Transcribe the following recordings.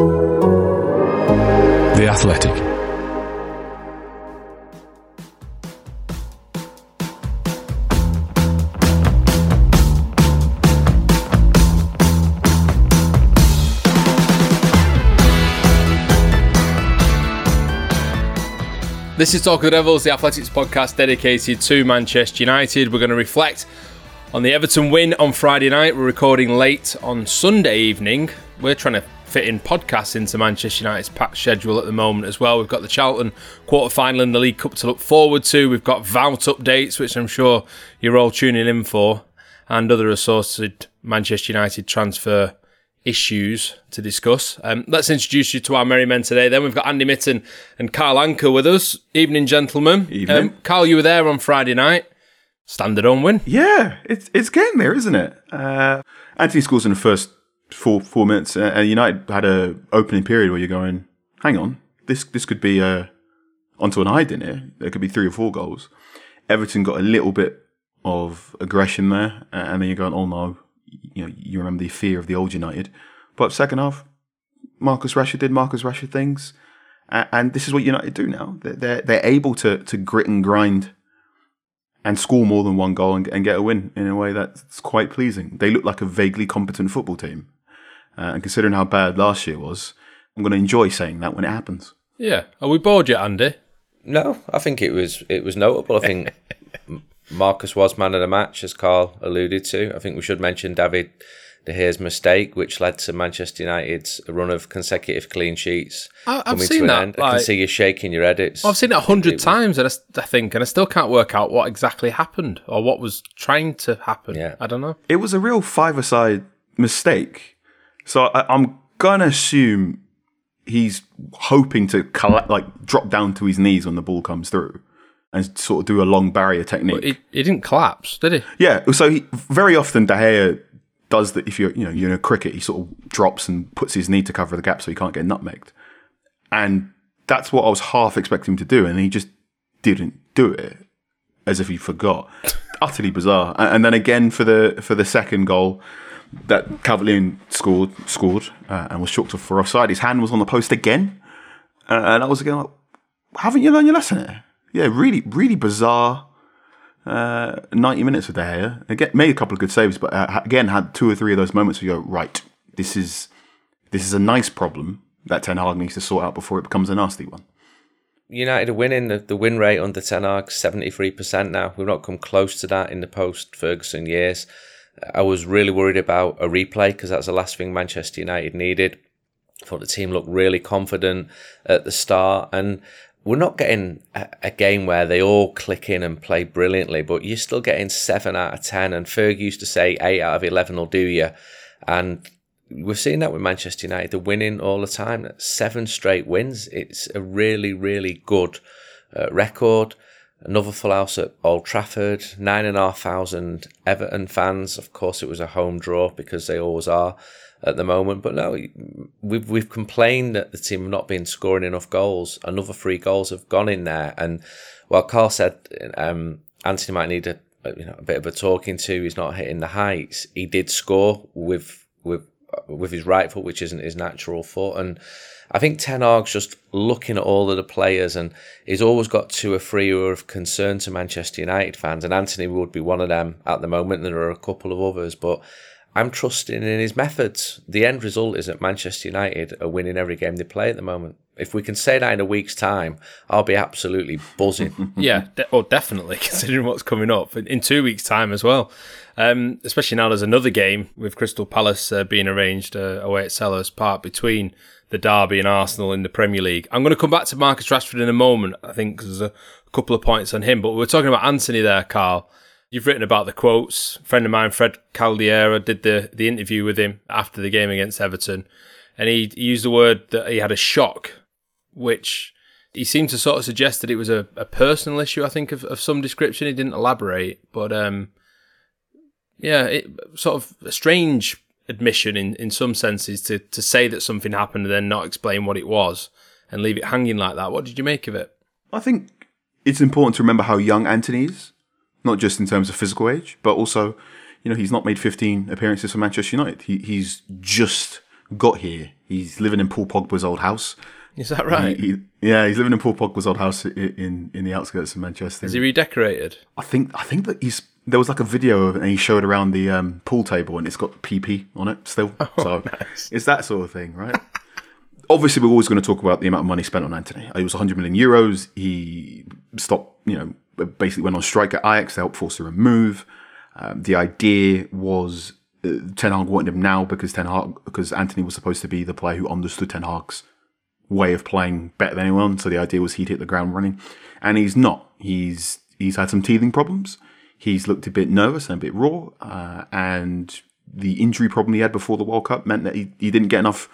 The Athletic. This is Talk of the Devils, the Athletic's podcast dedicated to Manchester United. We're going to reflect on the Everton win on Friday night. We're recording late on Sunday evening. We're trying to fit in podcasts into Manchester United's packed schedule at the moment as well. We've got the Charlton quarter final in the League Cup to look forward to. We've got Wout updates, which I'm sure you're all tuning in for, and other assorted Manchester United transfer issues to discuss. Um, let's introduce you to our merry men today. Then we've got Andy Mitten and Carl Anka with us. Evening, gentlemen. Evening. Um, Carl, you were there on Friday night. Standard on win. Yeah, it's it's getting there, isn't it? Uh, Antony scores in the first four four minutes, uh, and United had a opening period where you're going, hang on, this this could be uh, onto an in here. There could be three or four goals. Everton got a little bit of aggression there, uh, and then you're going, oh no, you know, you remember the fear of the old United. But second half, Marcus Rashford did Marcus Rashford things, and this is what United do now. They're, they're able to to grit and grind and score more than one goal and, and get a win in a way that's quite pleasing. They look like a vaguely competent football team, uh, and considering how bad last year was, I'm going to enjoy saying that when it happens. Yeah. Are we bored yet, Andy? No, I think it was it was notable. I think Marcus was man of the match, as Carl alluded to. I think we should mention David De Gea's mistake, which led to Manchester United's run of consecutive clean sheets I- I've seen to an that, end. I like- can see you shaking your head. It's, I've seen it a hundred it was- times, and I, s- I think, and I still can't work out what exactly happened or what was trying to happen. Yeah. I don't know. It was a real five-a-side mistake, so I, I'm gonna assume he's hoping to colla- like drop down to his knees when the ball comes through, and sort of do a long barrier technique. He, he didn't collapse, did he? Yeah, so he very often De Gea does that. If you're you know you're in a cricket, he sort of drops and puts his knee to cover the gap so he can't get nutmegged, and that's what I was half expecting him to do, and he just didn't do it, as if he forgot. Utterly bizarre. And, and then again for the for the second goal. That Cavalier scored, scored, uh, and was chalked off for offside. His hand was on the post again, uh, and I was again like, "Haven't you learned your lesson here?" Yeah, really, really bizarre uh, 90 minutes of De Gea. Again, made a couple of good saves, but uh, again had two or three of those moments where you go, right, this is this is a nice problem that Ten Hag needs to sort out before it becomes a nasty one. United are winning. The, the win rate under Ten Hag, 73% now. We've not come close to that in the post Ferguson years. I was really worried about a replay because that's the last thing Manchester United needed. I thought the team looked really confident at the start, and we're not getting a, game where they all click in and play brilliantly, but you're still getting seven out of ten. And Ferg used to say eight out of eleven will do you, and we're seeing that with Manchester United. They're winning all the time. Seven straight wins. It's a really, really good uh, record. Another full house at Old Trafford. Nine and a half thousand Everton fans. Of course, it was a home draw because they always are at the moment. But no, we've we've complained that the team have not been scoring enough goals. Another three goals have gone in there. And while Carl said um, Antony might need a you know a bit of a talking to, he's not hitting the heights. He did score with with with his right foot, which isn't his natural foot. And I think Ten Hag's just looking at all of the players, and he's always got two or three who are of concern to Manchester United fans. And Antony would be one of them at the moment. There are a couple of others, but I'm trusting in his methods. The end result is that Manchester United are winning every game they play at the moment. If we can say that in a week's time, I'll be absolutely buzzing. Yeah, de- oh, definitely, considering what's coming up in, two weeks' time as well. Um, especially now there's another game with Crystal Palace uh, being arranged uh, away at Selhurst Park between the Derby and Arsenal in the Premier League. I'm going to come back to Marcus Rashford in a moment, I think, 'cause there's a couple of points on him. But we were talking about Antony there, Carl. You've written about the quotes. A friend of mine, Fred Caldeira, did the, the interview with him after the game against Everton. And he, he used the word that he had a shock, which he seemed to sort of suggest that it was a, a personal issue, I think, of, of some description. He didn't elaborate. But um, yeah, it, sort of a strange admission in, in some senses to, to say that something happened and then not explain what it was and leave it hanging like that. What did you make of it? I think it's important to remember how young Antony is, not just in terms of physical age, but also, you know, he's not made 15 appearances for Manchester United. He, he's just got here. He's living in Paul Pogba's old house. Is that right? He, yeah, he's living in Paul Pogba's old house in in, in the outskirts of Manchester. Is he redecorated? I think I think that he's there was like a video of it and he showed around the um, pool table and it's got PP on it still. Oh, so it's that sort of thing, right? Obviously, we're always going to talk about the amount of money spent on Antony. It was 100 million euros. He stopped, you know, basically went on strike at Ajax to help force a remove. Um, the idea was uh, Ten Hag wanted him now because Ten Hag because Antony was supposed to be the player who understood Ten Hag's way of playing better than anyone. So the idea was he'd hit the ground running, and he's not. He's he's had some teething problems. He's looked a bit nervous and a bit raw, uh, and the injury problem he had before the World Cup meant that he, he didn't get enough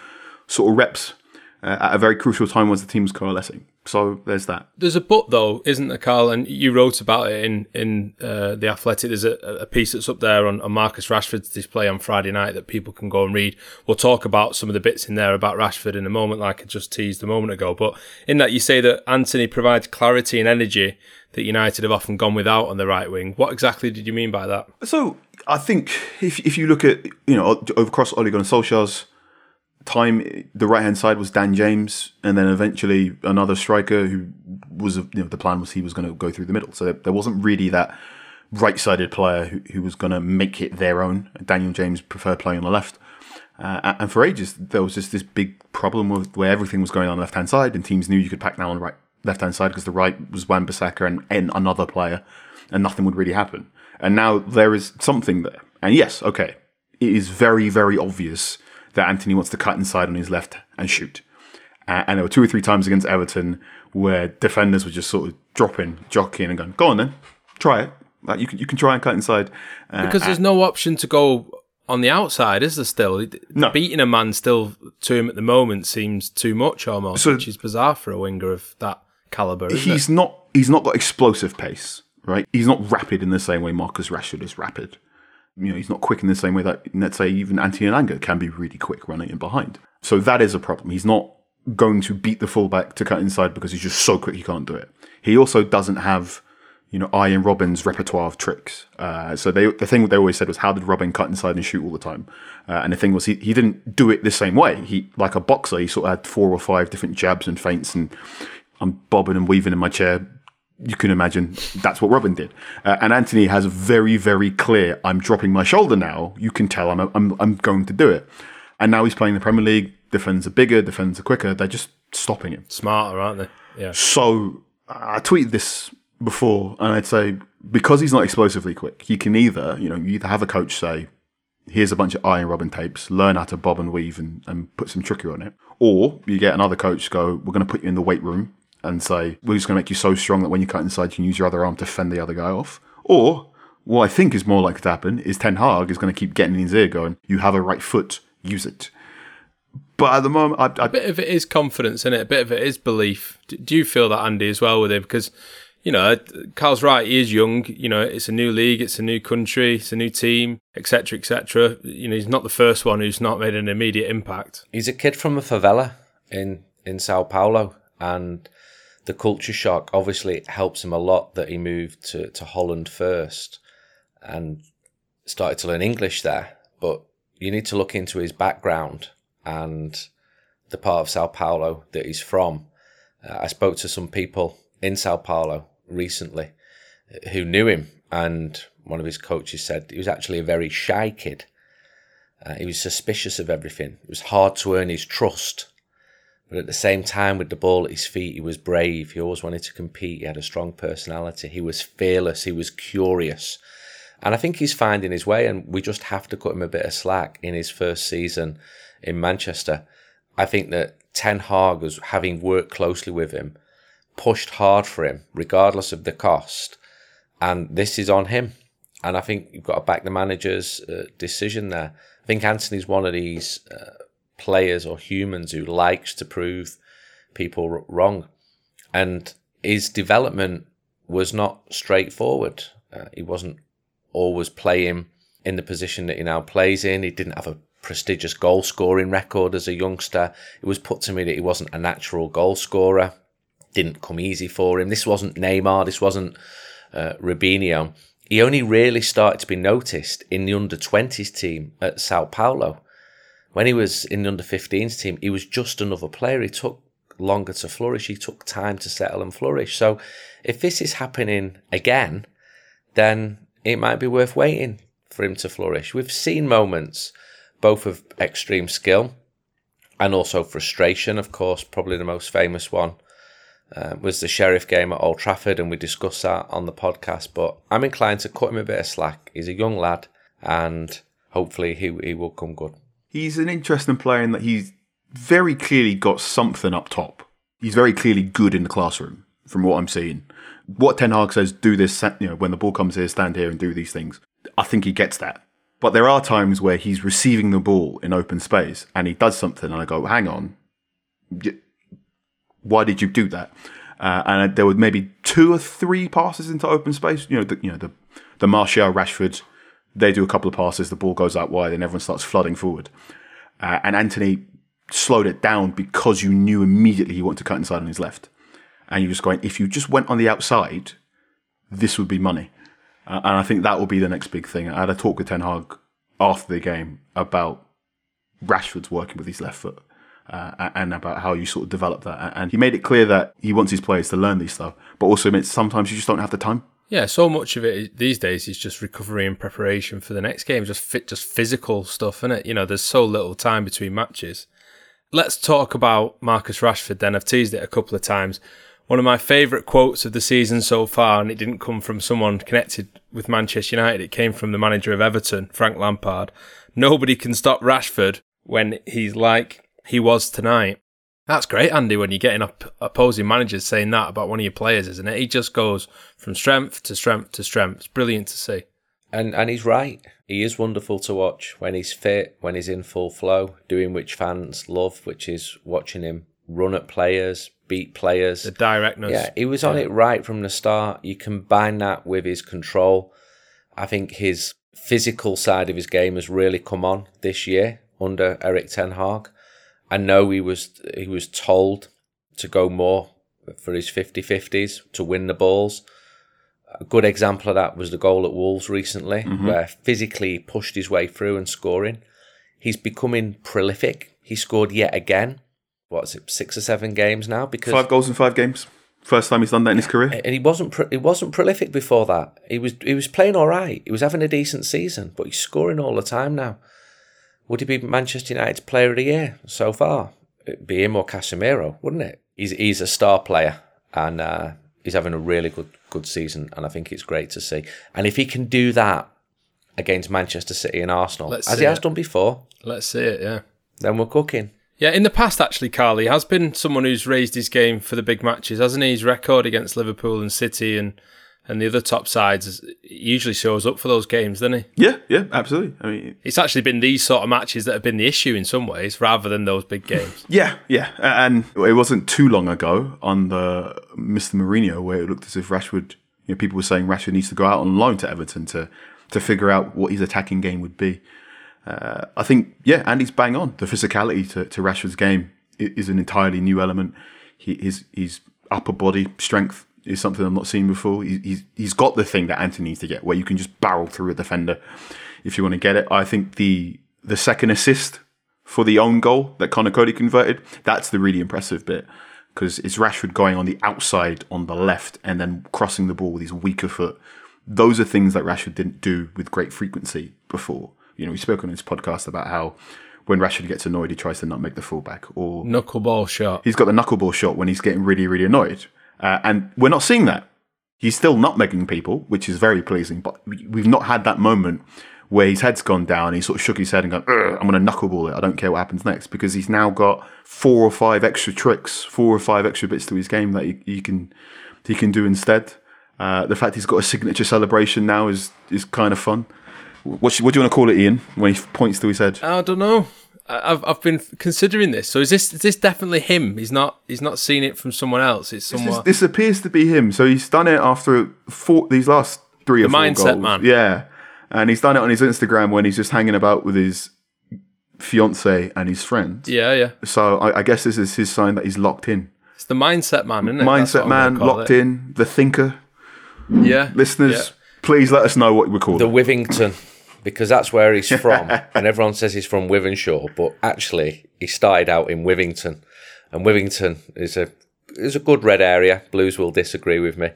sort of reps uh, at a very crucial time as the team was coalescing. So there's that. There's a but though, isn't there, Carl? And you wrote about it in in uh, the Athletic. There's a, a, piece that's up there on, on, Marcus Rashford's display on Friday night that people can go and read. We'll talk about some of the bits in there about Rashford in a moment, like I just teased a moment ago. But in that, you say that Antony provides clarity and energy that United have often gone without on the right wing. What exactly did you mean by that? So I think if if you look at you know across Ole Gunnar Solskjaer's time, the right hand side was Dan James, and then eventually another striker who was, you know, the plan was he was going to go through the middle. So there wasn't really that right sided player who, who was going to make it their own. Daniel James preferred playing on the left. Uh, and for ages, there was just this big problem with where everything was going on the left hand side, and teams knew you could pack now on the right left hand side because the right was Wan Bissaka and, and another player, and nothing would really happen. And now there is something there. And yes, okay, it is very, very obvious that Antony wants to cut inside on his left and shoot. Uh, and there were two or three times against Everton where defenders were just sort of dropping, jockeying, and going, "Go on then, try it. Like you can you can try and cut inside." Uh, because there's no option to go on the outside, is there? Still, no. beating a man still to him at the moment seems too much almost, so, which is bizarre for a winger of that caliber. he's it? not. He's not got explosive pace, right? He's not rapid in the same way Marcus Rashford is rapid you know, he's not quick in the same way that, let's say, even Anthony Elanga can be really quick running in behind. So that is a problem. He's not going to beat the fullback to cut inside because he's just so quick he can't do it. He also doesn't have, you know, Arjen Robben's repertoire of tricks. Uh, so they, the thing they always said was, how did Robben cut inside and shoot all the time? Uh, and the thing was, he, he didn't do it the same way. He, like a boxer, he sort of had four or five different jabs and feints and I'm bobbing and weaving in my chair, you can imagine that's what Robben did. Uh, and Antony has a very, very clear, I'm dropping my shoulder now. You can tell I'm, I'm, I'm going to do it. And now he's playing the Premier League. Defenders are bigger, defenders are quicker. They're just stopping him. Smarter, aren't they? Yeah. So I tweeted this before, and I'd say because he's not explosively quick, you can either, you know, you either have a coach say, here's a bunch of Arjen Robben tapes, learn how to bob and weave and, and put some trickery on it. Or you get another coach go, we're going to put you in the weight room and say, we're just going to make you so strong that when you cut inside, you can use your other arm to fend the other guy off. Or what I think is more likely to happen is Ten Hag is going to keep getting in his ear going, you have a right foot, use it. But at the moment, I, I, a bit of it is confidence in it. A bit of it is belief. Do you feel that Andy as well with him? Because you know, Carl's right. He is young. You know, it's a new league, it's a new country, it's a new team, etc., etc. You know, he's not the first one who's not made an immediate impact. He's a kid from a favela in in Sao Paulo, and the culture shock obviously helps him a lot that he moved to, to Holland first and started to learn English there. But you need to look into his background and the part of Sao Paulo that he's from. Uh, I spoke to some people in Sao Paulo recently who knew him, and one of his coaches said he was actually a very shy kid. Uh, he was suspicious of everything. It was hard to earn his trust but at the same time, with the ball at his feet, he was brave. He always wanted to compete. He had a strong personality. He was fearless. He was curious. And I think he's finding his way, and we just have to cut him a bit of slack in his first season in Manchester. I think that Ten Hag, was, having worked closely with him, pushed hard for him, regardless of the cost. And this is on him. And I think you've got to back the manager's uh, decision there. I think Antony's one of these uh, players or humans who likes to prove people wrong. And his development was not straightforward. Uh, he wasn't always playing in the position that he now plays in. He didn't have a prestigious goal scoring record as a youngster. It was put to me that he wasn't a natural goal scorer. Didn't come easy for him. This wasn't Neymar. This wasn't uh, Robinho. He only really started to be noticed in the under 20s team at Sao Paulo when he was in the under 15s team, he was just another player. He took longer to flourish. He took time to settle and flourish. So if this is happening again, then it might be worth waiting for him to flourish. We've seen moments both of extreme skill and also frustration. Of course, probably the most famous one uh, was the Sheriff game at Old Trafford, and we discussed that on the podcast. But I'm inclined to cut him a bit of slack. He's a young lad, and hopefully he he will come good. He's an interesting player in that he's very clearly got something up top. He's very clearly good in the classroom, from what I'm seeing. What Ten Hag says, do this, you know, when the ball comes here, stand here and do these things. I think he gets that. But there are times where he's receiving the ball in open space and he does something, and I go, hang on, why did you do that? Uh, and there were maybe two or three passes into open space. You know, the, you know the the Martial Rashford, they do a couple of passes, the ball goes out wide, and everyone starts flooding forward. Uh, and Antony slowed it down because you knew immediately he wanted to cut inside on his left, and you're just going, if you just went on the outside, this would be money. Uh, and I think that will be the next big thing. I had a talk with Ten Hag after the game about Rashford's working with his left foot. Uh, and about how you sort of develop that. And he made it clear that he wants his players to learn these stuff, but also admits sometimes you just don't have the time. Yeah, so much of it these days is just recovery and preparation for the next game, just fit, just physical stuff, isn't it? You know, there's so little time between matches. Let's talk about Marcus Rashford then. I've teased it a couple of times. One of my favourite quotes of the season so far, and it didn't come from someone connected with Manchester United, it came from the manager of Everton, Frank Lampard. Nobody can stop Rashford when he's like he was tonight. That's great, Andy, when you're getting up opposing managers saying that about one of your players, isn't it? He just goes from strength to strength to strength. It's brilliant to see. And and he's right. He is wonderful to watch when he's fit, when he's in full flow, doing which fans love, which is watching him run at players, beat players. The directness. Yeah, he was on yeah. it right from the start. You combine that with his control. I think his physical side of his game has really come on this year under Erik Ten Hag. I know he was he was told to go more for his 50-50s to win the balls. A good example of that was the goal at Wolves recently, mm-hmm. where physically he pushed his way through and scoring. He's becoming prolific. He scored yet again. What's it, six or seven games now? Because five goals in five games. First time he's done that in his career. And he wasn't pro- he wasn't prolific before that. He was he was playing all right. He was having a decent season, but he's scoring all the time now. Would he be Manchester United's player of the year so far? It'd be him or Casemiro, wouldn't it? He's he's a star player and uh, he's having a really good good season, and I think it's great to see. And if he can do that against Manchester City and Arsenal, Let's as he has done before, let's see it. Yeah, then we're cooking. Yeah, in the past, actually, Carly has been someone who's raised his game for the big matches, hasn't he? His record against Liverpool and City and and the other top sides usually shows up for those games, doesn't he? Yeah, yeah, absolutely. I mean, it's actually been these sort of matches that have been the issue in some ways, rather than those big games. yeah, yeah, and it wasn't too long ago on the Mr. Mourinho where it looked as if Rashford, you know, people were saying Rashford needs to go out on loan to Everton to to figure out what his attacking game would be. Uh, I think, yeah, Andy's bang on. The physicality to, to Rashford's game is an entirely new element. He, his his upper body strength is something I've not seen before. He, he's he's got the thing that Antony needs to get, where you can just barrel through a defender if you want to get it. I think the the second assist for the own goal that Conor Coady converted, that's the really impressive bit because it's Rashford going on the outside on the left and then crossing the ball with his weaker foot. Those are things that Rashford didn't do with great frequency before. You know, we spoke on this podcast about how when Rashford gets annoyed, he tries to not make the fullback or knuckleball shot. He's got the knuckleball shot when he's getting really, really annoyed. Uh, and we're not seeing that. He's still nutmegging people, which is very pleasing, but we've not had that moment where his head's gone down. He sort of shook his head and gone, I'm going to knuckleball it. I don't care what happens next because he's now got four or five extra tricks, four or five extra bits to his game that he, he can he can do instead. Uh, the fact he's got a signature celebration now is is kind of fun. What, what do you want to call it, Ian? When he points to his head, I don't know. I've I've been considering this. So is this is this definitely him? He's not he's not seen it from someone else. It's someone. This, this, appears to be him. So he's done it after four these last three the or four mindset goals. man. Yeah, and he's done it on his Instagram when he's just hanging about with his fiance and his friend. Yeah, yeah. So I, I guess this is his sign that he's locked in. It's the mindset man, isn't it? Mindset man, locked it. in, the thinker. Yeah, listeners, yeah. please let us know what we call the Withington because that's where he's from, and everyone says he's from Wythenshawe, but actually he started out in Withington, and Withington is a is a good red area. Blues will disagree with me,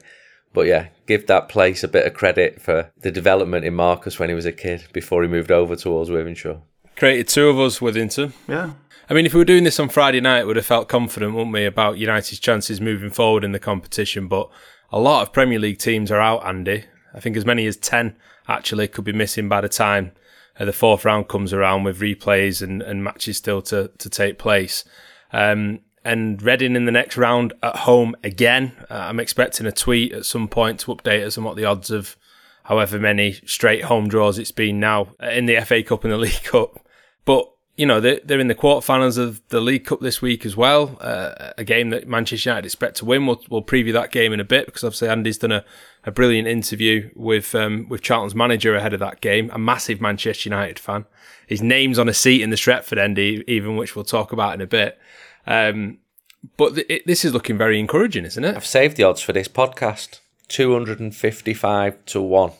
but yeah, give that place a bit of credit for the development in Marcus when he was a kid before he moved over towards Wythenshawe. Created two of us Withington. Yeah. I mean, if we were doing this on Friday night, we'd have felt confident, wouldn't we, about United's chances moving forward in the competition. But a lot of Premier League teams are out, Andy. I think as many as 10 actually could be missing by the time uh, the fourth round comes around with replays and, and matches still to, to take place. Um, and Reading in the next round at home again. Uh, I'm expecting a tweet at some point to update us on what the odds of however many straight home draws it's been now in the FA Cup and the League Cup. But you know they're, they're in the quarterfinals of the League Cup this week as well. Uh, a game that Manchester United expect to win. We'll, we'll preview that game in a bit because obviously Andy's done a, a brilliant interview with um, with Charlton's manager ahead of that game. A massive Manchester United fan. His name's on a seat in the Stretford end, even which we'll talk about in a bit. Um, but th- it, this is looking very encouraging, isn't it? I've saved the odds for this podcast 255 to 1.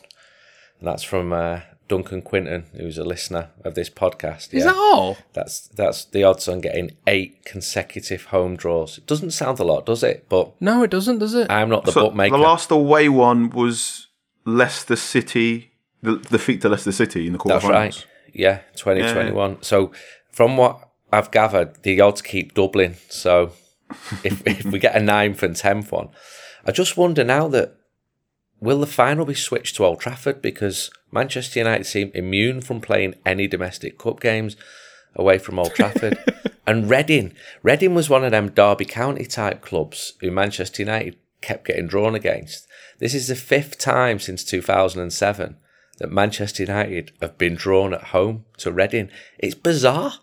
And that's from uh, Duncan Quinton, who's a listener of this podcast. Is that all? That's that's the odds on getting eight consecutive home draws. It doesn't sound a lot, does it? But No, it doesn't, does it? I'm not the So bookmaker. the last away one was Leicester City, the defeat to Leicester City in the quarterfinals. That's right. Yeah, 2021. So from what I've gathered, the odds keep doubling. So if, if we get a ninth and tenth one, I just wonder now that will the final be switched to Old Trafford because Manchester United seem immune from playing any domestic cup games away from Old Trafford. and Reading, Reading was one of them Derby County type clubs who Manchester United kept getting drawn against. This is the fifth time since 2007 that Manchester United have been drawn at home to Reading. It's bizarre.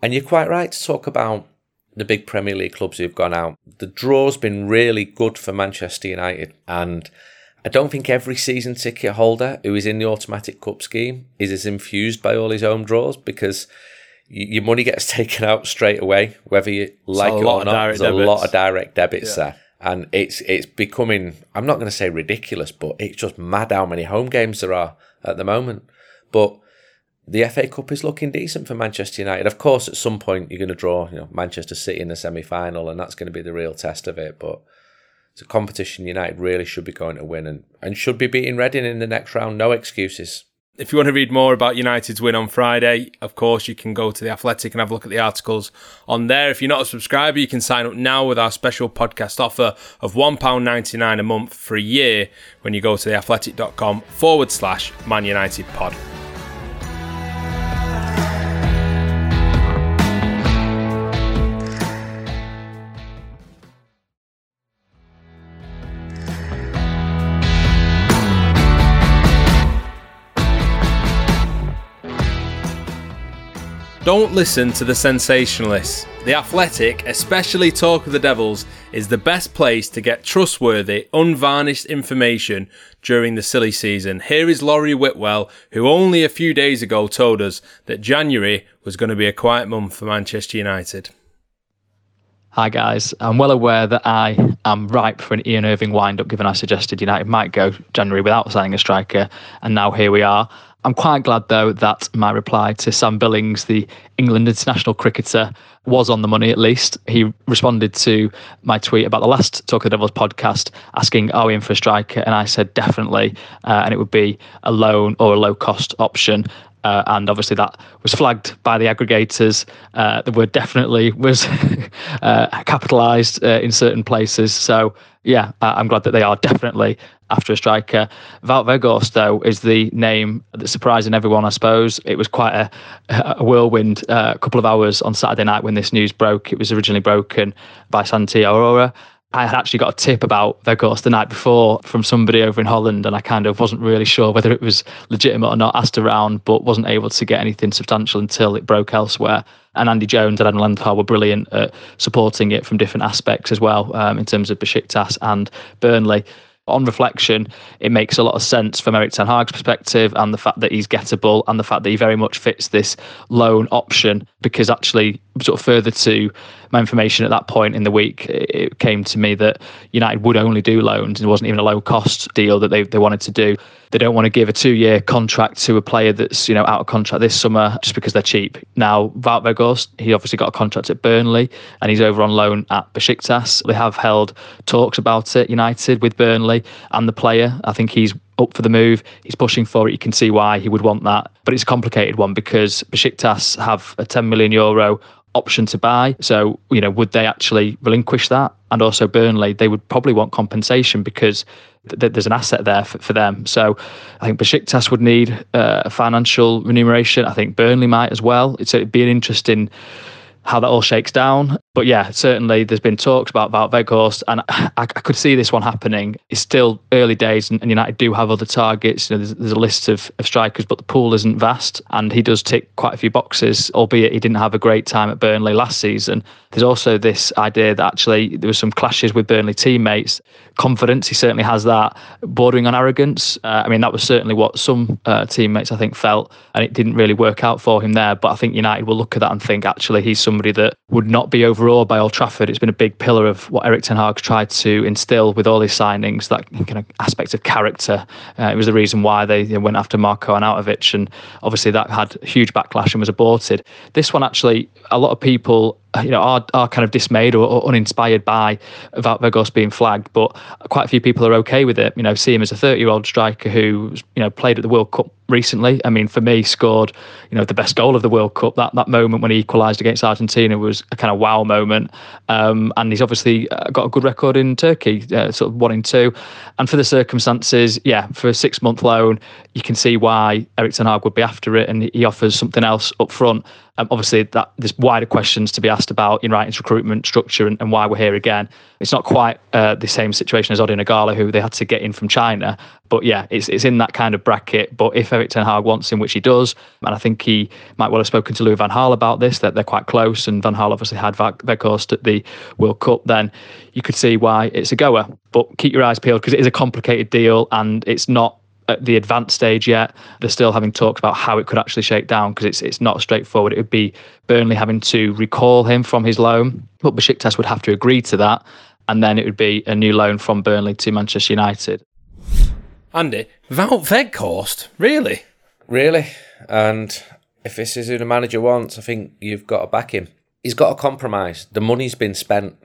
And you're quite right to talk about the big Premier League clubs who've gone out. The draw's been really good for Manchester United. And I don't think every season ticket holder who is in the automatic cup scheme is as infused by all his home draws because your money gets taken out straight away, whether you like it or not. direct There's a lot of direct debits there. And it's it's becoming I'm not going to say ridiculous, but it's just mad how many home games there are at the moment. But the FA Cup is looking decent for Manchester United. Of course, at some point you're going to draw, you know, Manchester City in the semi-final, and that's going to be the real test of it. But it's a competition United really should be going to win and, and should be beating Reading in the next round. No excuses. If you want to read more about United's win on Friday, of course, you can go to The Athletic and have a look at the articles on there. If you're not a subscriber, you can sign up now with our special podcast offer of £1.99 a month for a year when you go to theathletic.com forward slash Man United pod. Don't listen to the sensationalists. The Athletic, especially Talk of the Devils, is the best place to get trustworthy, unvarnished information during the silly season. Here is Laurie Whitwell, who only a few days ago told us that January was going to be a quiet month for Manchester United. Hi guys, I'm well aware that I am ripe for an Ian Irving wind-up given I suggested United might go January without signing a striker, and now here we are. I'm quite glad though that my reply to Sam Billings, the England international cricketer, was on the money at least. He responded to my tweet about the last Talk of the Devils podcast asking, Are we in for a striker? And I said, Definitely. Uh, and it would be a loan or a low cost option. Uh, and obviously that was flagged by the aggregators. Uh, the word definitely was uh, capitalised uh, in certain places. So yeah, I'm glad that they are definitely after a striker. Wout though, is the name that's surprising everyone, I suppose. It was quite a, a whirlwind uh, a couple of hours on Saturday night when this news broke. It was originally broken by Santi Aouna. I had actually got a tip about Weghorst the night before from somebody over in Holland, and I kind of wasn't really sure whether it was legitimate or not. Asked around, but wasn't able to get anything substantial until it broke elsewhere. And Andy Jones and Adam Landhar were brilliant at supporting it from different aspects as well, um, in terms of Besiktas and Burnley. On reflection, it makes a lot of sense from Erik Ten Hag's perspective and the fact that he's gettable and the fact that he very much fits this loan option because actually sort of further to my information at that point in the week, it came to me that United would only do loans. And it wasn't even a low cost deal that they, they wanted to do. They don't want to give a two year contract to a player that's you know out of contract this summer just because they're cheap. Now Wout Weghorst, he obviously got a contract at Burnley and he's over on loan at Besiktas. They have held talks about it, United with Burnley and the player. I think he's up for the move. He's pushing for it. You can see why he would want that. But it's a complicated one because Besiktas have a 10 million euro option to buy. So, you know, would they actually relinquish that? And also Burnley, they would probably want compensation because th- there's an asset there for, for, them. So I think Besiktas would need uh, financial remuneration. I think Burnley might as well. It's, it'd be an interesting how that all shakes down. But yeah, certainly there's been talks about Wout Weghorst, and I, I, could see this one happening. It's still early days, and, and United do have other targets. You know, there's, there's, a list of, of strikers, but the pool isn't vast, and he does tick quite a few boxes, albeit he didn't have a great time at Burnley last season. There's also this idea that actually there was some clashes with Burnley teammates. Confidence, he certainly has that, bordering on arrogance. Uh, I mean, that was certainly what some uh, teammates, I think, felt, and it didn't really work out for him there. But I think United will look at that and think, actually, he's some somebody that would not be overawed by Old Trafford. It's been a big pillar of what Erik Ten Hag's tried to instill with all his signings, that kind of aspect of character. Uh, it was the reason why they you know, went after Marko Arnautovic, and obviously that had huge backlash and was aborted. This one actually, a lot of people you know, are, are kind of dismayed or, or uninspired by Weghorst being flagged, but quite a few people are okay with it. You know, see him as a 30 year old striker who, you know, played at the World Cup recently. I mean, for me, scored, you know, the best goal of the World Cup. That that moment when he equalised against Argentina was a kind of wow moment. Um, and he's obviously uh, got a good record in Turkey, uh, sort of one in two. And for the circumstances, yeah, for a six month loan, you can see why Erik Ten Hag would be after it, and he offers something else up front. Um, obviously, that there's wider questions to be asked about United's recruitment structure and, and why we're here again. It's not quite uh, the same situation as Odion Ighalo, who they had to get in from China. But yeah, it's it's in that kind of bracket. But if Erik Ten Hag wants him, which he does, and I think he might well have spoken to Louis Van Gaal about this, that they're quite close, and Van Gaal obviously had Weghorst at the World Cup, then you could see why it's a goer. But keep your eyes peeled because it is a complicated deal and it's not at the advanced stage yet. They're still having talks about how it could actually shake down because it's it's not straightforward. It would be Burnley having to recall him from his loan, but Besiktas would have to agree to that, and then it would be a new loan from Burnley to Manchester United. Andy, Wout Weghorst, really? Really? And if this is who the manager wants, I think you've got to back him. He's got a compromise. The money's been spent.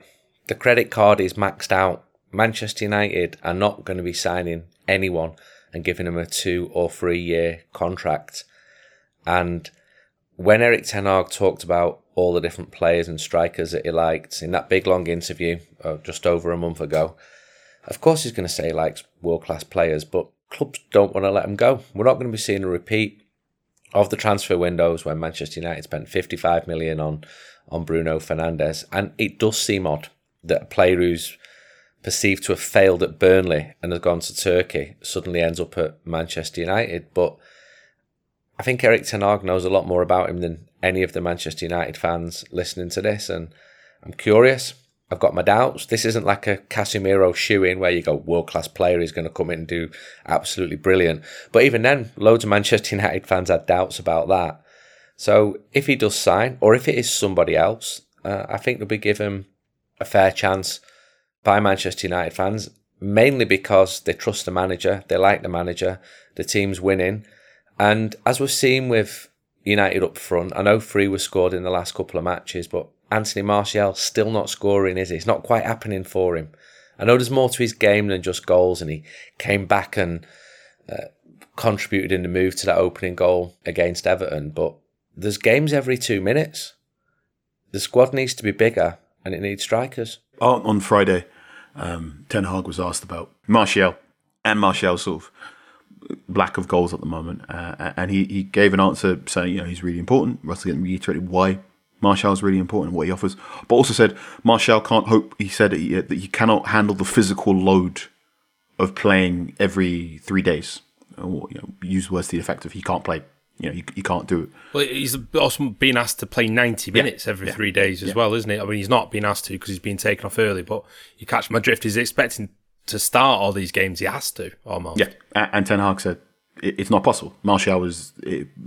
The credit card is maxed out. Manchester United are not going to be signing anyone and giving him a two or three year contract. And when Erik Ten Hag talked about all the different players and strikers that he liked in that big long interview uh, just over a month ago, of course he's going to say he likes world class players, but clubs don't want to let him go. We're not going to be seeing a repeat of the transfer windows when Manchester United spent 55 million on on Bruno Fernandes, and it does seem odd that a player who's perceived to have failed at Burnley and has gone to Turkey suddenly ends up at Manchester United. But I think Erik Ten Hag knows a lot more about him than any of the Manchester United fans listening to this, and I'm curious. I've got my doubts. This isn't like a Casemiro shoe in where you go, world class player is going to come in and do absolutely brilliant. But even then, loads of Manchester United fans had doubts about that. So if he does sign, or if it is somebody else, uh, I think they'll be given a fair chance by Manchester United fans, mainly because they trust the manager, they like the manager, the team's winning. And as we've seen with United up front, I know three were scored in the last couple of matches, but Anthony Martial still not scoring, is he? It's not quite happening for him. I know there's more to his game than just goals, and he came back and uh, contributed in the move to that opening goal against Everton, but there's games every two minutes. The squad needs to be bigger, and it needs strikers on, on Friday, um, Ten Hag was asked about Martial and Martial's sort of lack of goals at the moment, uh, and he, he gave an answer saying, you know, he's really important. Russell reiterated why Martial is really important, what he offers, but also said Martial can't hope. He said that he cannot handle the physical load of playing every three days. Or, you know, use words to the effect of he can't play you know, you, you can't do it. Well, he's also being asked to play 90 minutes yeah. every yeah. three days as yeah. well, isn't it? I mean, he's not been asked to because he's been taken off early, but you catch my drift. He's expecting to start all these games. He has to, almost. Yeah. And Ten Hag said it's not possible. Martial was,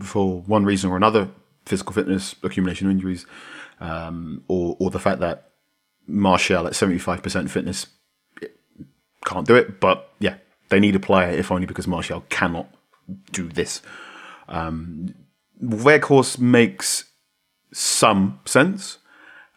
for one reason or another, physical fitness, accumulation of injuries, um, or or the fact that Martial at seventy five percent fitness can't do it. But yeah, they need a player, if only because Martial cannot do this. Um, Weghorst makes some sense.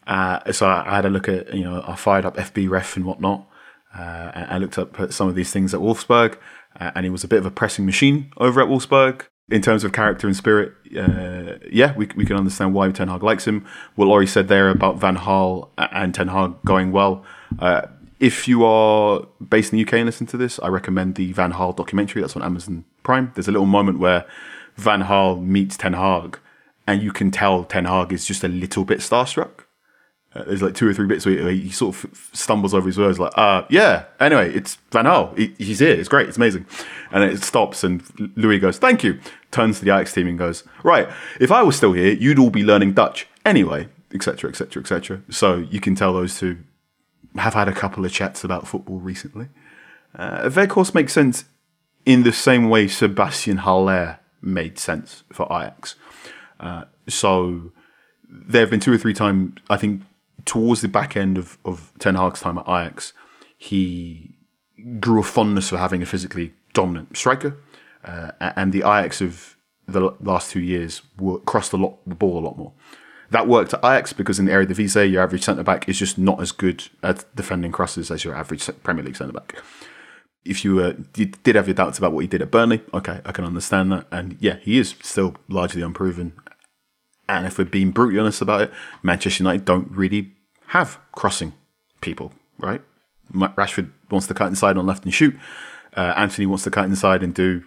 Uh, so I, had a look at you know I fired up FB ref and whatnot. Uh, I looked up some of these things at Wolfsburg, uh, and he was a bit of a pressing machine over at Wolfsburg in terms of character and spirit. Uh, yeah, we we can understand why Ten Hag likes him. What Laurie said there about Van Gaal and Ten Hag going well. Uh, if you are based in the UK and listen to this, I recommend the Van Gaal documentary. That's on Amazon Prime. There's a little moment where Van Gaal meets Ten Hag, and you can tell Ten Hag is just a little bit starstruck. Uh, there's like two or three bits where he, he sort of stumbles over his words, like, uh, yeah, anyway, it's Van Gaal. He, he's here. It's great. It's amazing. And it stops, and Louis goes, thank you. Turns to the Ajax team and goes, right, if I was still here, you'd all be learning Dutch. Anyway, etc., etc., etc. So you can tell those two have had a couple of chats about football recently. Uh, Weghorst makes sense in the same way Sebastian Haller made sense for Ajax. Uh, so there have been two or three times, I think, towards the back end of, of Ten Hag's time at Ajax, he grew a fondness for having a physically dominant striker. Uh, and the Ajax of the last two years were, crossed the, lot, the ball a lot more. That worked at Ajax because in the Eredivisie, your average centre back is just not as good at defending crosses as your average Premier League centre back. If you, uh, you did have your doubts about what he did at Burnley, okay, I can understand that. And yeah, he is still largely unproven. And if we're being brutally honest about it, Manchester United don't really have crossing people, right? Rashford wants to cut inside on left and shoot. Uh, Antony wants to cut inside and do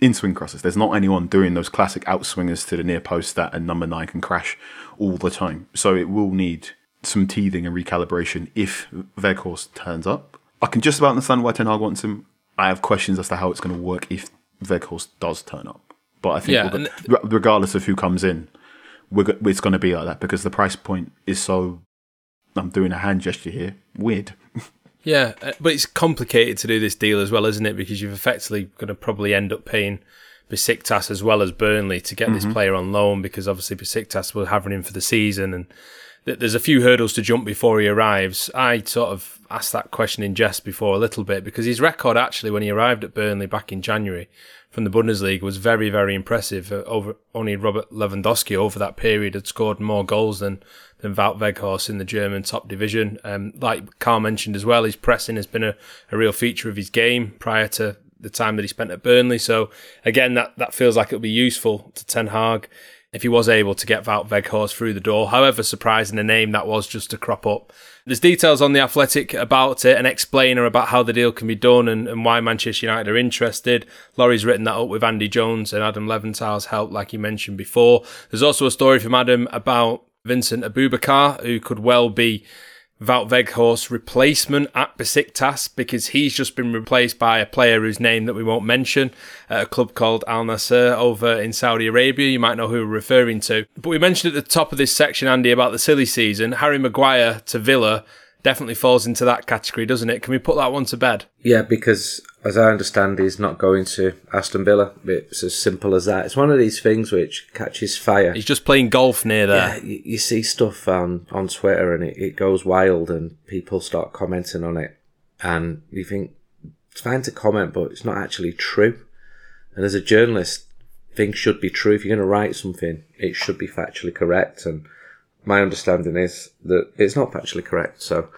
in swing crosses. There's not anyone doing those classic outswingers to the near post that a number nine can crash all the time. So it will need some teething and recalibration if Weghorst turns up. I can just about understand why Ten Hag wants him. I have questions as to how it's going to work if Weghorst does turn up. But I think yeah, regardless of who comes in, it's going to be like that because the price point is so. I'm doing a hand gesture here. Weird. Yeah, uh, but it's complicated to do this deal as well, isn't it? Because you're effectively going to probably end up paying Besiktas as well as Burnley to get mm-hmm. this player on loan because obviously Besiktas will have him for the season and there's a few hurdles to jump before he arrives. I sort of asked that question in jest before a little bit because his record actually when he arrived at Burnley back in January from the Bundesliga was very, very impressive. Uh, over only Robert Lewandowski over that period had scored more goals than than Wout Weghorst in the German top division. Um, like Carl mentioned as well, his pressing has been a, a real feature of his game prior to the time that he spent at Burnley. So again, that, that feels like it'll be useful to Ten Hag if he was able to get Wout Weghorst through the door. However surprising a name that was just to crop up. There's details on the Athletic about it, an explainer about how the deal can be done and, and why Manchester United are interested. Laurie's written that up with Andy Jones and Adam Leventhal's help, like he mentioned before. There's also a story from Adam about Vincent Aboubakar, who could well be Wout Weghorst's replacement at Besiktas because he's just been replaced by a player whose name that we won't mention at a club called Al Nassr over in Saudi Arabia. You might know who we're referring to. But we mentioned at the top of this section, Andy, about the silly season. Harry Maguire to Villa definitely falls into that category, doesn't it? Can we put that one to bed? Yeah, because as I understand, he's not going to Aston Villa. It's as simple as that. It's one of these things which catches fire. He's just playing golf near there. Yeah, you, you see stuff on, on Twitter and it, it goes wild and people start commenting on it. And you think, it's fine to comment, but it's not actually true. And as a journalist, things should be true. If you're going to write something, it should be factually correct. And my understanding is that it's not factually correct. So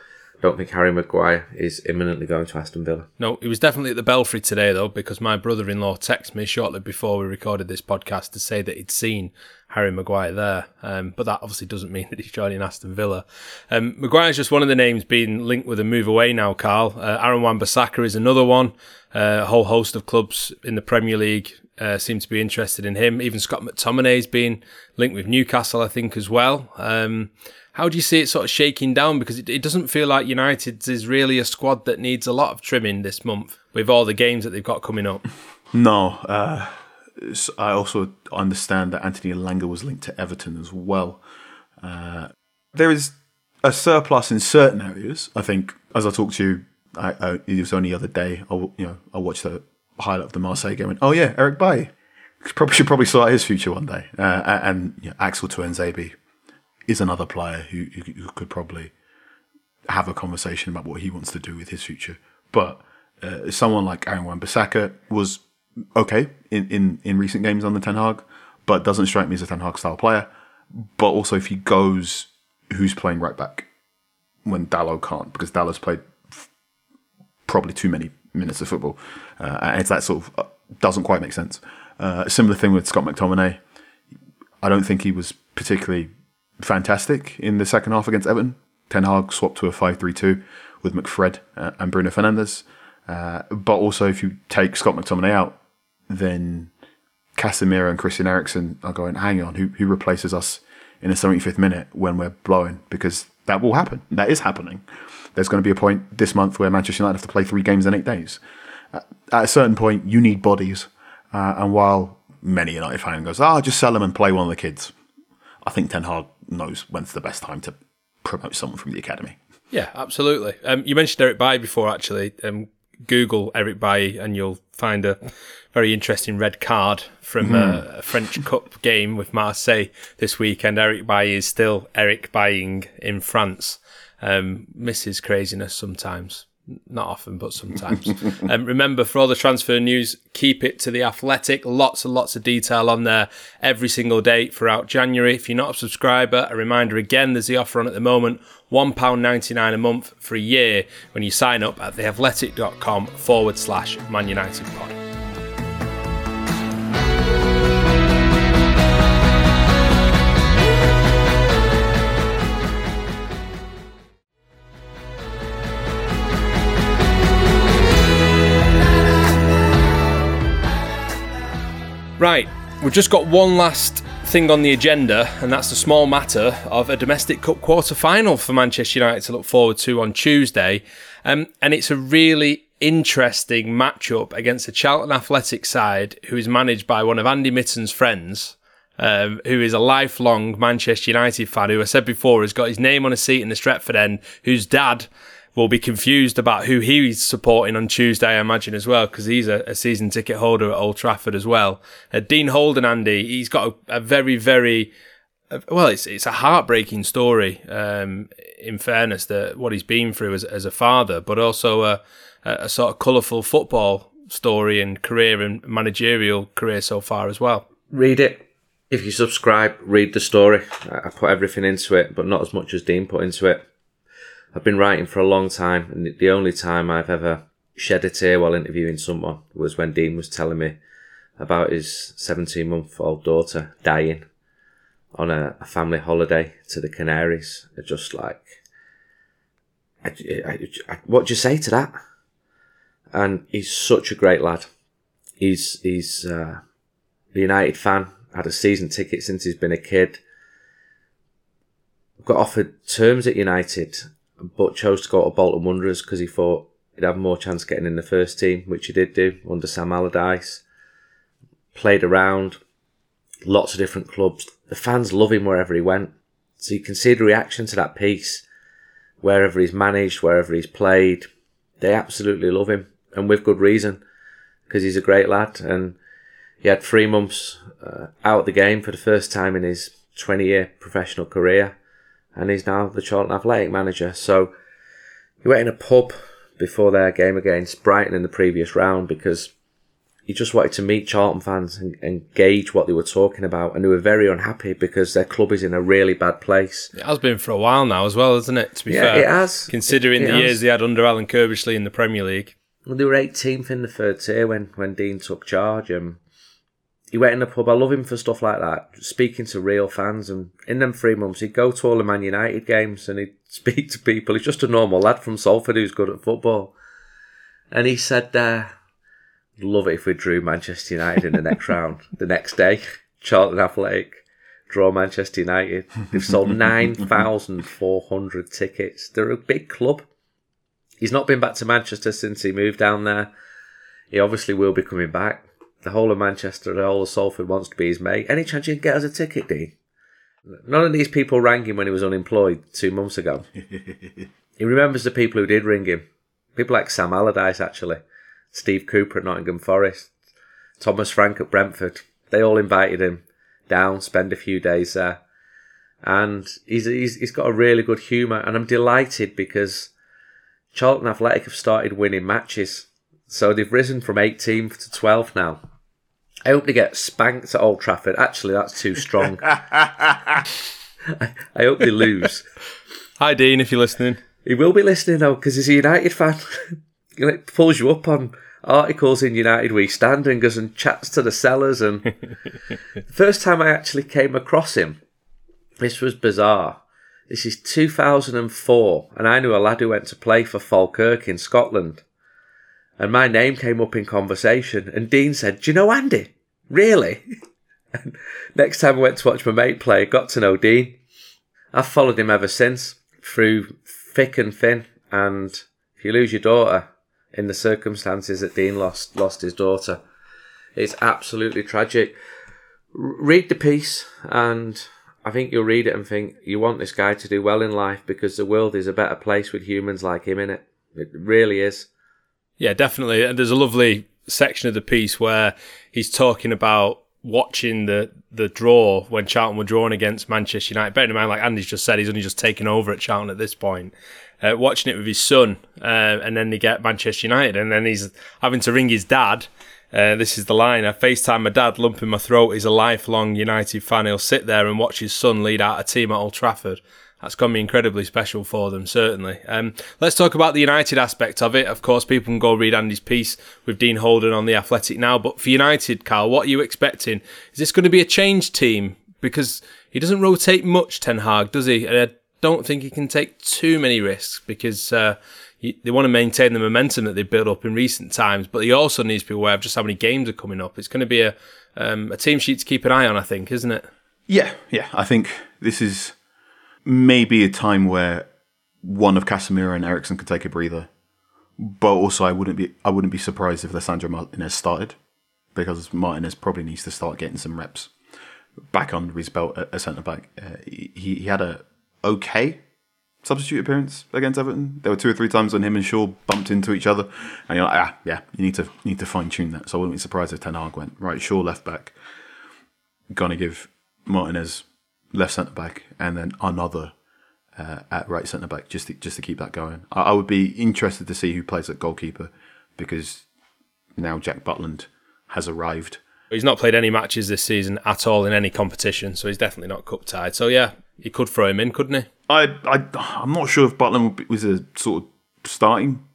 don't think Harry Maguire is imminently going to Aston Villa. No, he was definitely at the Belfry today, though, because my brother in law texted me shortly before we recorded this podcast to say that he'd seen Harry Maguire there. Um, but that obviously doesn't mean that he's joining Aston Villa. Um, Maguire's just one of the names being linked with a move away now, Carl. Uh, Aaron Wan-Bissaka is another one. Uh, a whole host of clubs in the Premier League uh, seem to be interested in him. Even Scott McTominay's been linked with Newcastle, I think, as well. Um, how do you see it sort of shaking down? Because it, it doesn't feel like United is really a squad that needs a lot of trimming this month with all the games that they've got coming up. No. Uh, I also understand that Anthony Elanga was linked to Everton as well. Uh, there is a surplus in certain areas. I think, as I talked to you, I, I, it was only the other day. I, you know, I watched the highlight of the Marseille game. And, oh yeah, Eric Bailly. Probably should probably sort out his future one day. Uh, and you know, Axel is another player who, who, could probably have a conversation about what he wants to do with his future. But uh, someone like Aaron Wan-Bissaka was okay in, in, in recent games on the Ten Hag, but doesn't strike me as a Ten Hag style player. But also, if he goes, who's playing right back when Dalot can't? Because Dalot's played f- probably too many minutes of football, uh, and it's that sort of uh, doesn't quite make sense. Uh, similar thing with Scott McTominay. I don't think he was particularly fantastic in the second half against Everton. Ten Hag swapped to a 5 3 2 with McFred uh, and Bruno Fernandes. Uh, but also, if you take Scott McTominay out, then Casemiro and Christian Eriksen are going, hang on, who, who replaces us in the 75th minute when we're blowing? Because that will happen. That is happening. There's going to be a point this month where Manchester United have to play three games in eight days. Uh, at a certain point, you need bodies. Uh, and while many United fan goes, ah, oh, just sell them and play one of the kids, I think Ten Hag knows when's the best time to promote someone from the academy. Yeah, absolutely. Um, you mentioned Eric Bailly before, actually. Um, Google Eric Bailly and you'll find a very interesting red card from mm. a French Cup game with Marseille this weekend. Eric Bailly is still Eric buying in France. Um, misses craziness sometimes not often, but sometimes. um, remember, for all the transfer news, keep it to the athletic. Lots and lots of detail on there every single day throughout January. If you're not a subscriber, a reminder again, there's the offer on at the moment £1.99 a month for a year when you sign up at theathletic.com forward slash Man United pod. Right, we've just got one last thing on the agenda, and that's the small matter of a domestic cup quarter final for Manchester United to look forward to on Tuesday. Um, and it's a really interesting matchup against a Charlton Athletic side who is managed by one of Andy Mitten's friends. Um, who is a lifelong Manchester United fan, who I said before has got his name on a seat in the Stretford end, whose dad will be confused about who he's supporting on Tuesday, I imagine, as well, because he's a, a, season ticket holder at Old Trafford as well. Uh, Dean Holden, Andy, he's got a, a very, very uh, well, it's it's a heartbreaking story. Um, in fairness, that what he's been through as, as a father, but also a, a sort of colourful football story and career and managerial career so far as well. Read it. If you subscribe, read the story. I put everything into it, but not as much as Dean put into it. I've been writing for a long time, and the only time I've ever shed a tear while interviewing someone was when Dean was telling me about his 17 month old daughter dying on a, a, family holiday to the Canaries. just like, I, I, I, what do you say to that? And he's such a great lad. He's he's uh, a United fan. Had a season ticket since he's been a kid. Got offered terms at United but chose to go to Bolton Wanderers because he thought he'd have more chance getting in the first team, which he did do under Sam Allardyce. Played around, lots of different clubs. The fans love him wherever he went. So you can see the reaction to that piece. Wherever he's managed, wherever he's played, they absolutely love him, and with good reason, because he's a great lad. And he had three months uh, out of the game for the first time in his 20 year professional career and he's now the Charlton Athletic manager. So he went in a pub before their game against Brighton in the previous round because he just wanted to meet Charlton fans and, and, gauge what they were talking about, and they were very unhappy because their club is in a really bad place. It has been for a while now as well, hasn't it? To be yeah, fair, it has. Considering it, it the has. years they had under Alan Curbishley in the Premier League. Well, they were 18th in the third tier when, when Dean took charge, and he went in the pub. I love him for stuff like that, speaking to real fans. And in them three months, he'd go to all the Man United games and he'd speak to people. He's just a normal lad from Salford who's good at football. And he said, uh, love it if we drew Manchester United in the next round. The next day, Charlton Athletic draw Manchester United. They've sold 9,400 tickets. They're a big club. He's not been back to Manchester since he moved down there. He obviously will be coming back the whole of Manchester, the whole of Salford wants to be his mate. Any chance you can get us a ticket, Dean? None of these people rang him when he was unemployed two months ago. he remembers the people who did ring him. People like Sam Allardyce, actually. Steve Cooper at Nottingham Forest. Thomas Frank at Brentford. They all invited him down, spend a few days there. and he's, he's he's got a really good humour, and I'm delighted because Charlton Athletic have started winning matches, so they've risen from 18th to 12th now. I hope they get spanked at Old Trafford. Actually, that's too strong. I, I hope they lose. Hi, Dean, if you're listening. He will be listening though, because he's a United fan. it pulls you up on articles in United We Stand and goes and chats to the sellers. And the first time I actually came across him, this was bizarre. This is 2004, and I knew a lad who went to play for Falkirk in Scotland. And my name came up in conversation, and Dean said, Do you know Andy? Really? And next time I went to watch my mate play, got to know Dean. I've followed him ever since, through thick and thin. And if you lose your daughter in the circumstances that Dean lost lost his daughter, it's absolutely tragic. Read the piece, and I think you'll read it and think you want this guy to do well in life because the world is a better place with humans like him in it. It really is. Yeah, definitely. And there's a lovely section of the piece where he's talking about watching the the draw when Charlton were drawn against Manchester United. Bearing in mind, like Andy's just said, he's only just taken over at Charlton at this point. Uh, watching it with his son, uh, and then they get Manchester United, and then he's having to ring his dad. Uh, this is the line. I FaceTime my dad, lump in my throat. He's a lifelong United fan. He'll sit there and watch his son lead out a team at Old Trafford that's going to be incredibly special for them, certainly. Um, let's talk about the United aspect of it. Of course, people can go read Andy's piece with Dean Holden on The Athletic now. But for United, Carl, what are you expecting? Is this going to be a change team? Because he doesn't rotate much, Ten Hag, does he? And I don't think he can take too many risks because uh, he, they want to maintain the momentum that they've built up in recent times. But he also needs to be aware of just how many games are coming up. It's going to be a, um, a team sheet to keep an eye on, I think, isn't it? Yeah, yeah. I think this is maybe a time where one of Casemiro and Eriksen could take a breather. But also, I wouldn't be I wouldn't be surprised if Lisandro Martinez started because Martinez probably needs to start getting some reps back under his belt at, centre back. Uh, he he had a okay substitute appearance against Everton. There were two or three times when him and Shaw bumped into each other, and you're like, ah, yeah, you need to need to fine tune that. So I wouldn't be surprised if Ten Hag went right. Shaw left back, gonna give Martinez left centre back, and then another uh, at right centre back, just to, just to keep that going. I, I, would be interested to see who plays at goalkeeper because now Jack Butland has arrived. He's not played any matches this season at all in any competition, so he's definitely not cup tied. So yeah, he could throw him in, couldn't he? I, I I'm not sure if Butland was a sort of starting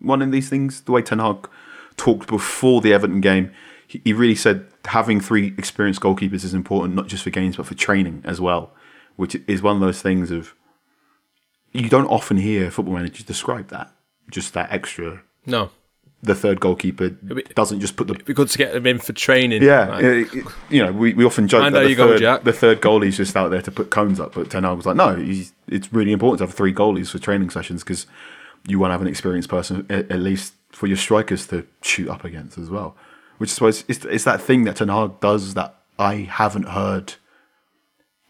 one in these things. The way Ten Hag talked before the Everton game, he, he really said having three experienced goalkeepers is important, not just for games but for training as well. Which is one of those things of you don't often hear football managers describe that. Just that extra. No. The third goalkeeper doesn't just put the. It'd be good to get them in for training. Yeah, like. it, it, you know, we, we often joke that the third, go, the third goalie's just out there to put cones up, but Ten Hag was like, no, it's really important to have three goalies for training sessions because you want to have an experienced person at, at, least for your strikers to shoot up against as well. Which I suppose it's, it's that thing that Ten Hag does that I haven't heard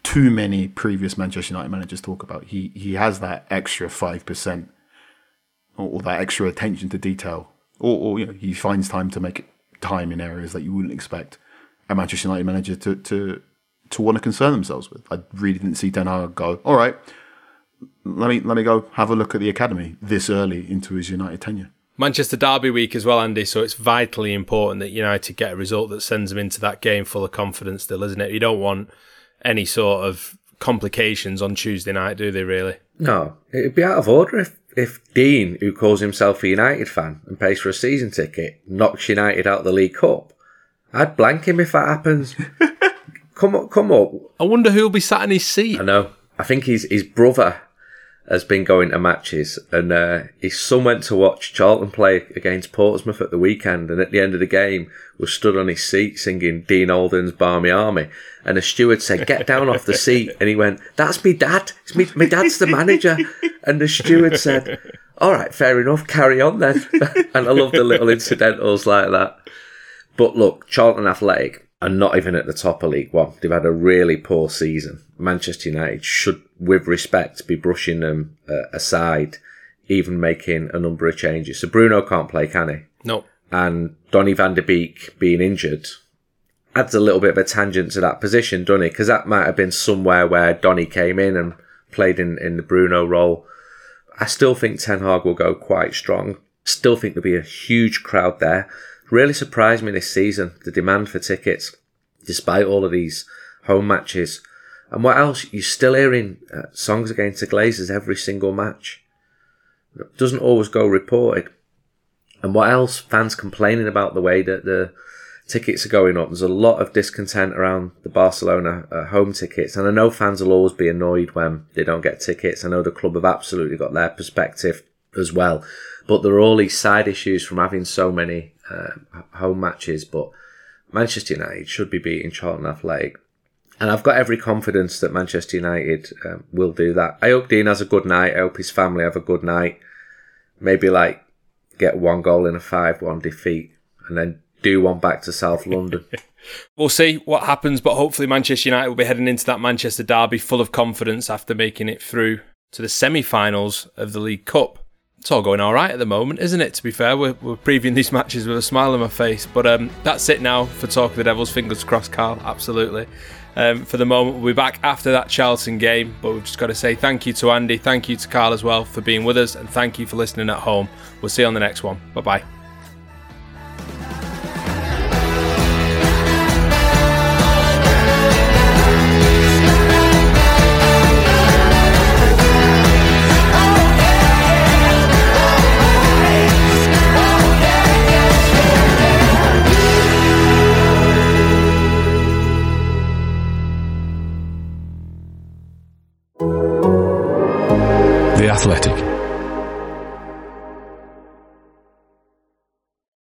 too many previous Manchester United managers talk about. He he has that extra five percent, or, that extra attention to detail, or, or you know he finds time to make time in areas that you wouldn't expect a Manchester United manager to to to want to concern themselves with. I really didn't see Ten Hag go. All right, let me let me go have a look at the academy this early into his United tenure. Manchester Derby week as well, Andy. So it's vitally important that United get a result that sends them into that game full of confidence. Still, isn't it? You don't want any sort of complications on Tuesday night, do they? Really? No, it'd be out of order if if Dean, who calls himself a United fan and pays for a season ticket, knocks United out of the League Cup. I'd blank him if that happens. come up, come up. I wonder who'll be sat in his seat. I know. I think his his brother has been going to matches, and uh, his son went to watch Charlton play against Portsmouth at the weekend, and at the end of the game was stood on his seat singing Dean Holden's Barmy Army, and a steward said, "Get down off the seat," and he went, "That's me dad. It's me. My dad's the manager," and the steward said, "All right, fair enough. Carry on then." and I love the little incidentals like that. But look, Charlton Athletic are not even at the top of League One. They've had a really poor season. Manchester United should, with respect, be brushing them uh, aside, even making a number of changes. So Bruno can't play, can he? No. And Donny van der Beek being injured, adds a little bit of a tangent to that position, doesn't it? Because that might have been somewhere where Donny came in and played in, in the Bruno role. I still think Ten Hag will go quite strong. Still think there'll be a huge crowd there. Really surprised me this season, the demand for tickets, despite all of these home matches. And what else? You're still hearing uh, songs against the Glazers every single match. It doesn't always go reported. And what else? Fans complaining about the way that the tickets are going up. There's a lot of discontent around the Barcelona uh, home tickets, and I know fans will always be annoyed when they don't get tickets. I know the club have absolutely got their perspective as well, but there are all these side issues from having so many uh, home matches. But Manchester United should be beating Charlton Athletic. And I've got every confidence that Manchester United um, will do that. I hope Dean has a good night. I hope his family have a good night. Maybe like get one goal in a 5 1 defeat and then do one back to South London. we'll see what happens, but hopefully Manchester United will be heading into that Manchester derby full of confidence after making it through to the semi-finals of the League Cup. It's all going all right at the moment, isn't it? To be fair, we're, we're previewing these matches with a smile on my face, but um, that's it now for Talk of the Devils. Fingers crossed, Carl. Absolutely. Um, for the moment, we'll be back after that Charlton game, but we've just got to say thank you to Andy, thank you to Carl as well for being with us, and thank you for listening at home. We'll see you on the next one. Bye bye.